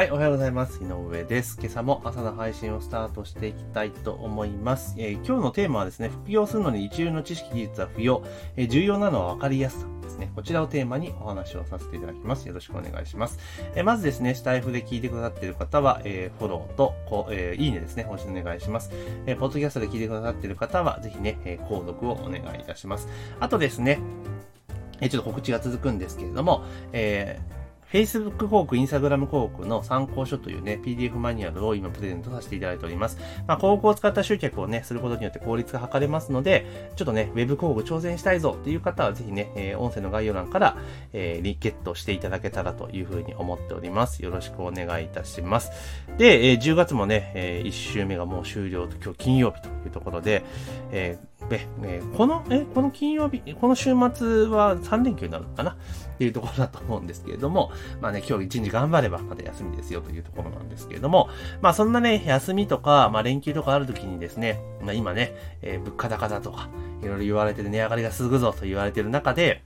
はい、おはようございます。井上です。今朝も朝の配信をスタートしていきたいと思います。えー、今日のテーマはですね、副業するのに一流の知識技術は不要。えー、重要なのは分かりやすさですね。こちらをテーマにお話をさせていただきます。よろしくお願いします。えー、まずですね、スタイフで聞いてくださっている方は、えフォローと、こうえいいねですね、お願いします。えポッドキャストで聞いてくださっている方は、ぜひね、え購読をお願いいたします。あとですね、えちょっと告知が続くんですけれども、えー Facebook 広告、Instagram 広告の参考書というね、PDF マニュアルを今プレゼントさせていただいております。まあ、広告を使った集客をね、することによって効率が図れますので、ちょっとね、Web 広告挑戦したいぞっていう方はぜひね、えー、音声の概要欄から、えー、リケットしていただけたらというふうに思っております。よろしくお願いいたします。で、えー、10月もね、えー、1週目がもう終了と、今日金曜日というところで、えーえ、えこの、え、この金曜日、この週末は3連休になるのかな？っていうところだと思うんですけれども、まあね、今日一日頑張ればまた休みですよというところなんですけれども、まあそんなね、休みとか、まあ連休とかある時にですね、まあ今ね、えー、物価高だとか、いろいろ言われてる値上がりが続くぞと言われてる中で、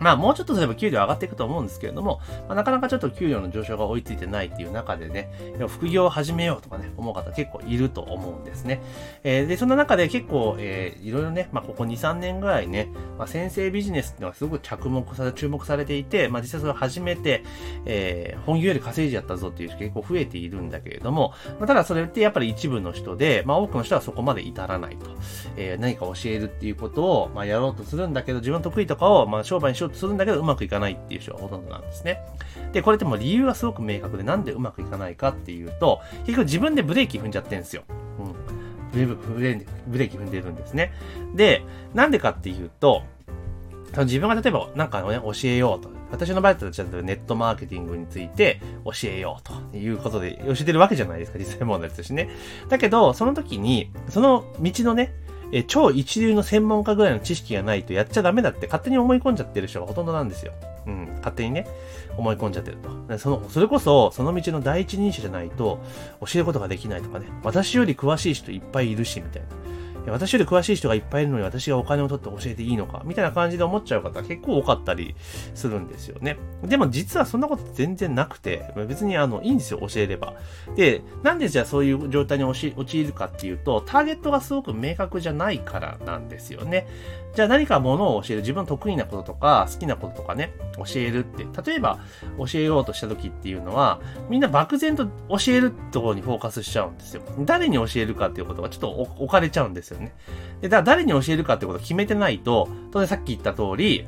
まあもうちょっとすれば給料上がっていくと思うんですけれども、まあ、なかなかちょっと給料の上昇が追いついてないっていう中でね、副業を始めようとかね、思う方結構いると思うんですね。えー、で、そんな中で結構、えー、いろいろね、まあここ2、3年ぐらいね、まあ、先生ビジネスっていうのはすごく着目され、注目されていて、まあ実際それを始めて、えー、本業より稼いじゃったぞっていう人結構増えているんだけれども、まあ、ただそれってやっぱり一部の人で、まあ多くの人はそこまで至らないと。えー、何か教えるっていうことを、まあやろうとするんだけど、自分の得意とかを、まあ商売にしようとするんだけど、うまくいかないっていう人がほとんどなんですね。で、これっても理由がすごく明確で、なんでうまくいかないかっていうと、結局自分でブレーキ踏んじゃってるんですよ。うん。ブレブレーキ踏んでるんですね。で、なんでかっていうと、自分が例えばなんかね、教えようと。私の場合だとちゃんとネットマーケティングについて教えようということで教えてるわけじゃないですか、実際問題としてね。だけど、その時に、その道のね、え超一流の専門家ぐらいの知識がないとやっちゃダメだって勝手に思い込んじゃってる人がほとんどなんですよ。うん、勝手にね、思い込んじゃってると。その、それこそ、その道の第一人者じゃないと、教えることができないとかね、私より詳しい人いっぱいいるし、みたいな。私より詳しい人がいっぱいいるのに私がお金を取って教えていいのかみたいな感じで思っちゃう方結構多かったりするんですよね。でも実はそんなこと全然なくて、別にあの、いいんですよ、教えれば。で、なんでじゃあそういう状態に陥るかっていうと、ターゲットがすごく明確じゃないからなんですよね。じゃあ何かものを教える、自分の得意なこととか、好きなこととかね、教えるって、例えば教えようとした時っていうのは、みんな漠然と教えるところにフォーカスしちゃうんですよ。誰に教えるかっていうことがちょっと置かれちゃうんですよね。で、だから誰に教えるかってことを決めてないと、当然さっき言った通り、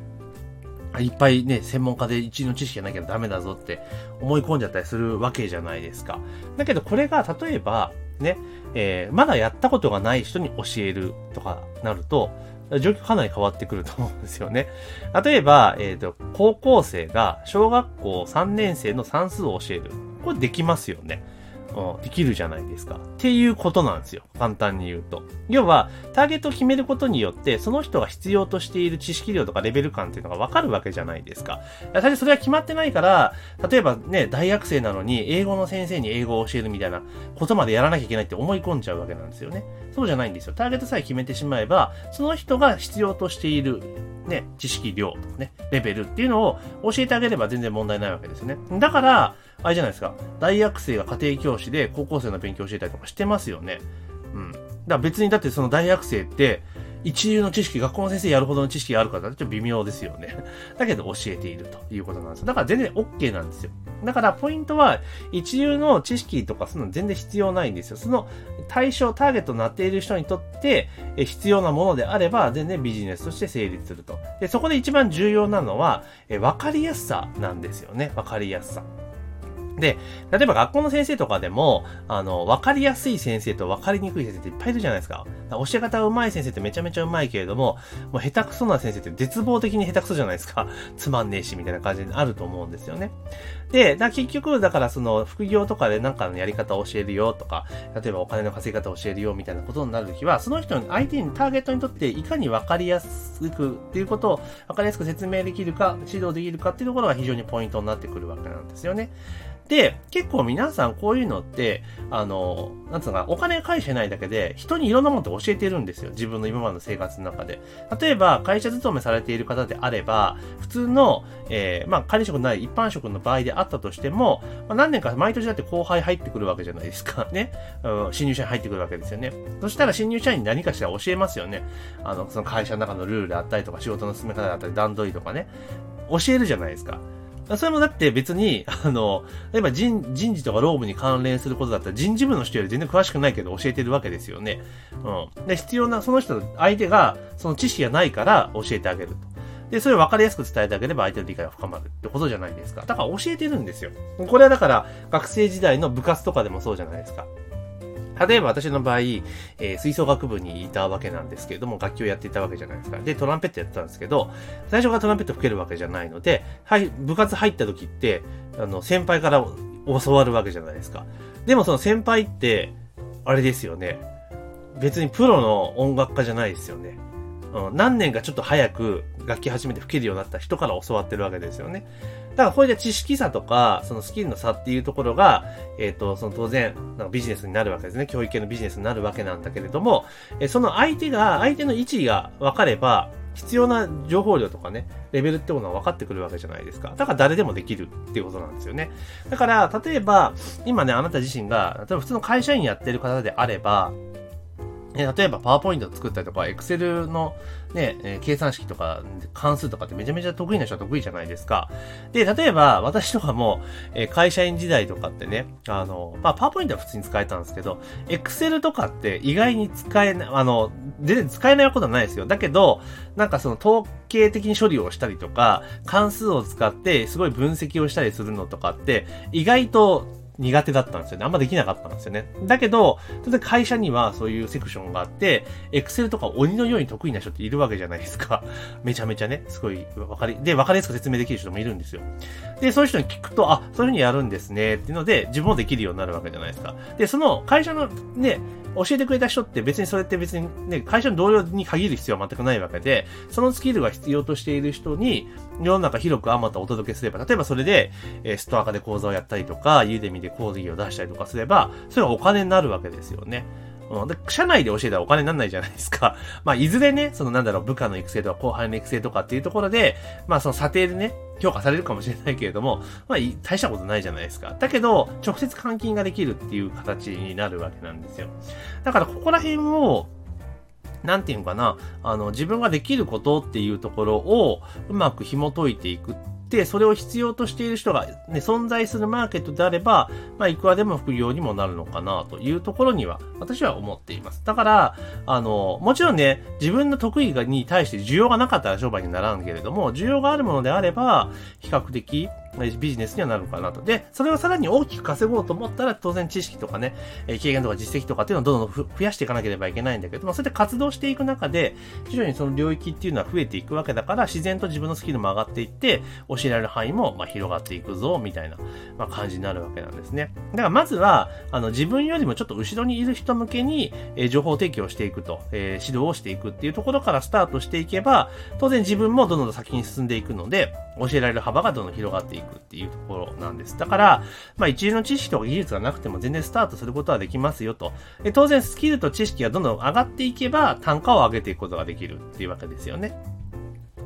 いっぱいね、専門家で一位の知識がなきゃダメだぞって思い込んじゃったりするわけじゃないですか。だけどこれが例えば、ね、えー、まだやったことがない人に教えるとかなると、状況かなり変わってくると思うんですよね。例えば、えっ、ー、と、高校生が小学校3年生の算数を教える。これできますよね。できるじゃないですか。っていうことなんですよ。簡単に言うと。要は、ターゲットを決めることによって、その人が必要としている知識量とかレベル感っていうのがわかるわけじゃないですか。最初それは決まってないから、例えばね、大学生なのに、英語の先生に英語を教えるみたいなことまでやらなきゃいけないって思い込んじゃうわけなんですよね。そうじゃないんですよ。ターゲットさえ決めてしまえば、その人が必要としているね、知識量とかね、レベルっていうのを教えてあげれば全然問題ないわけですね。だから、あれじゃないですか。大学生が家庭教師で高校生の勉強を教えたりとかしてますよね。うん。だから別にだってその大学生って、一流の知識、学校の先生やるほどの知識があるからちょっと微妙ですよね。だけど教えているということなんです。だから全然 OK なんですよ。だからポイントは、一流の知識とかその全然必要ないんですよ。その対象、ターゲットになっている人にとって必要なものであれば、全然ビジネスとして成立すると。で、そこで一番重要なのは、わかりやすさなんですよね。わかりやすさ。で、例えば学校の先生とかでも、あの、わかりやすい先生とわかりにくい先生っていっぱいいるじゃないですか。か教え方上手い先生ってめちゃめちゃ上手いけれども、もう下手くそな先生って絶望的に下手くそじゃないですか。つまんねえし、みたいな感じであると思うんですよね。で、だ結局、だからその、副業とかでなんかのやり方を教えるよとか、例えばお金の稼ぎ方を教えるよみたいなことになるときは、その人に、相手に、ターゲットにとっていかにわかりやすくっていうことを、わかりやすく説明できるか、指導できるかっていうところが非常にポイントになってくるわけなんですよね。で、結構皆さんこういうのって、あの、なんつうか、お金返してないだけで、人にいろんなものって教えてるんですよ。自分の今までの生活の中で。例えば、会社勤めされている方であれば、普通の、えー、まあ、管理職ない一般職の場合でああったとしても、まあ、何年か毎年だって後輩入ってくるわけじゃないですか。ね。うん、新入社員入ってくるわけですよね。そしたら新入社員に何かしら教えますよね。あの、その会社の中のルールであったりとか、仕事の進め方だったり、段取りとかね。教えるじゃないですか。それもだって別に、あの、例えば人人事とか労務に関連することだったら人事部の人より全然詳しくないけど教えてるわけですよね。うん。で、必要な、その人、相手がその知識がないから教えてあげると。で、それを分かりやすく伝えてあげれば相手の理解が深まるってことじゃないですか。だから教えてるんですよ。これはだから学生時代の部活とかでもそうじゃないですか。例えば私の場合、えー、吹奏楽部にいたわけなんですけれども、楽器をやっていたわけじゃないですか。で、トランペットやってたんですけど、最初からトランペット吹けるわけじゃないので、はい、部活入った時って、あの、先輩から教わるわけじゃないですか。でもその先輩って、あれですよね。別にプロの音楽家じゃないですよね。ん、何年かちょっと早く楽器始めて吹けるようになった人から教わってるわけですよね。だからこれで知識差とか、そのスキルの差っていうところが、えっ、ー、と、その当然、なんかビジネスになるわけですね。教育系のビジネスになるわけなんだけれども、えその相手が、相手の位置が分かれば、必要な情報量とかね、レベルってことは分かってくるわけじゃないですか。だから誰でもできるっていうことなんですよね。だから、例えば、今ね、あなた自身が、例えば普通の会社員やってる方であれば、え例えばパワーポイント作ったりとか、エクセルのね、え計算式とか関数とかってめちゃめちゃ得意な人は得意じゃないですか。で、例えば私とかも、え会社員時代とかってね、あの、まあ、パワーポイントは普通に使えたんですけど、エクセルとかって意外に使えない、あの、全然使えないことはないですよ。だけど、なんかその統計的に処理をしたりとか、関数を使ってすごい分析をしたりするのとかって、意外と苦手だったんですよね。あんまできなかったんですよね。だけど、当然会社にはそういうセクションがあって、エクセルとか鬼のように得意な人っているわけじゃないですか。めちゃめちゃね、すごいわかり、で、わかりやすく説明できる人もいるんですよ。で、そういう人に聞くと、あ、そういうふうにやるんですね、っていうので、自分もできるようになるわけじゃないですか。で、その会社のね、教えてくれた人って別にそれって別にね、会社の同僚に限る必要は全くないわけで、そのスキルが必要としている人に、世の中広くあまたお届けすれば、例えばそれで、えストア化で講座をやったりとか、ユーデミで講義を出したりとかすれば、それはお金になるわけですよね。うん。で、社内で教えたらお金にならないじゃないですか。まあ、いずれね、そのなんだろう、部下の育成とか後輩の育成とかっていうところで、まあ、その査定でね、評価されるかもしれないけれども、まあ、大したことないじゃないですか。だけど、直接換金ができるっていう形になるわけなんですよ。だから、ここら辺を、なんていうのかな、あの、自分ができることっていうところをうまく紐解いていく、それを必要としている人が、ね、存在するマーケットであれば、まあ、いくらでも副業にもなるのかなというところには、私は思っています。だから、あの、もちろんね、自分の得意に対して需要がなかったら商売にならんけれども、需要があるものであれば、比較的、ビジネスにはなるかなと。で、それをさらに大きく稼ごうと思ったら、当然知識とかね、経験とか実績とかっていうのをどんどん増やしていかなければいけないんだけども、それで活動していく中で、徐々にその領域っていうのは増えていくわけだから、自然と自分のスキルも上がっていって、教えられる範囲もま広がっていくぞ、みたいな、ま感じになるわけなんですね。だからまずは、あの、自分よりもちょっと後ろにいる人向けに、え情報提供していくと、え指導をしていくっていうところからスタートしていけば、当然自分もどんどん先に進んでいくので、教えられる幅がどんどん広がっていくっていうところなんです。だから、まあ一流の知識とか技術がなくても全然スタートすることはできますよと。で当然スキルと知識がどんどん上がっていけば単価を上げていくことができるっていうわけですよね。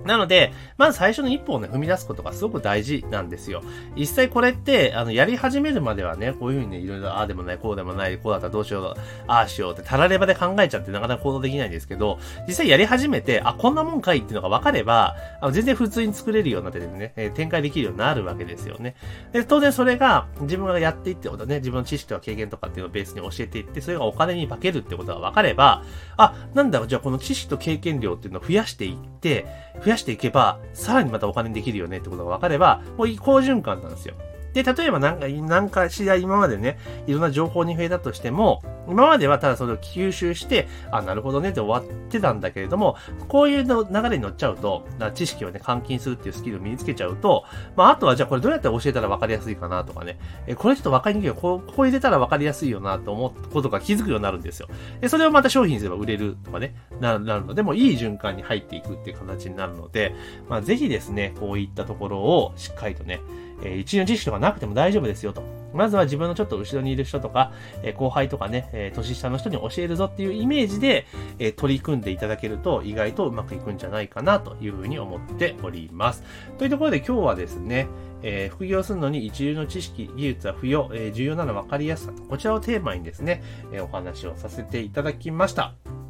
なので、まず最初の一歩をね、踏み出すことがすごく大事なんですよ。実際これって、あの、やり始めるまではね、こういうふうにね、いろいろ、ああでもない、こうでもない、こうだったらどうしよう、ああしようって、たらればで考えちゃってなかなか行動できないんですけど、実際やり始めて、あ、こんなもんかいっていうのが分かれば、あの全然普通に作れるようなってね、え展開できるようになるわけですよね。で、当然それが、自分がやっていってことね、自分の知識とか経験とかっていうのをベースに教えていって、それがお金に化けるってことが分かれば、あ、なんだろう、じゃあこの知識と経験量っていうのを増やしていって、増やしていけば、さらにまたお金にできるよねってことが分かれば、もう好循環なんですよ。で、例えばなんか、なんかしら今までね、いろんな情報に増えたとしても、今まではただそれを吸収して、あ、なるほどねって終わってたんだけれども、こういうの流れに乗っちゃうと、知識をね、換金するっていうスキルを身につけちゃうと、まあ、あとはじゃあこれどうやって教えたら分かりやすいかなとかね、え、これちょっと分かりにくい。よ、こここ入れたら分かりやすいよなと思ったことが気づくようになるんですよ。で、それをまた商品にすれば売れるとかね、なるので、もいい循環に入っていくっていう形になるので、まあ、ぜひですね、こういったところをしっかりとね、えー、一の知識とかなくても大丈夫ですよと。まずは自分のちょっと後ろにいる人とか、え、後輩とかね、え、年下の人に教えるぞっていうイメージで、え取り組んでいただけると意外とうまくいくんじゃないかなというふうに思っております。というところで今日はですね、え副業するのに一流の知識、技術は不要、え重要なのは分かりやすさ、こちらをテーマにですね、えお話をさせていただきました。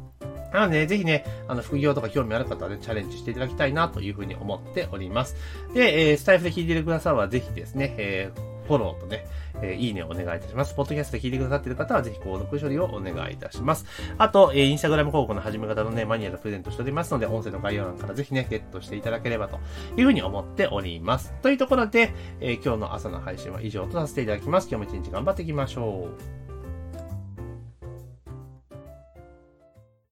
なので、ぜひね、あの、副業とか興味ある方はね、チャレンジしていただきたいなというふうに思っております。で、えー、スタイフで聞いてるくださるは、ぜひですね、えー、フォローとね、えー、いいねをお願いいたします。ポッドキャストで聞いてくださっている方は、ぜひ購読処理をお願いいたします。あと、えー、インスタグラム広告の始め方のね、マニュアルプレゼントしておりますので、音声の概要欄からぜひね、ゲットしていただければというふうに思っております。というところで、えー、今日の朝の配信は以上とさせていただきます。今日も一日頑張っていきましょう。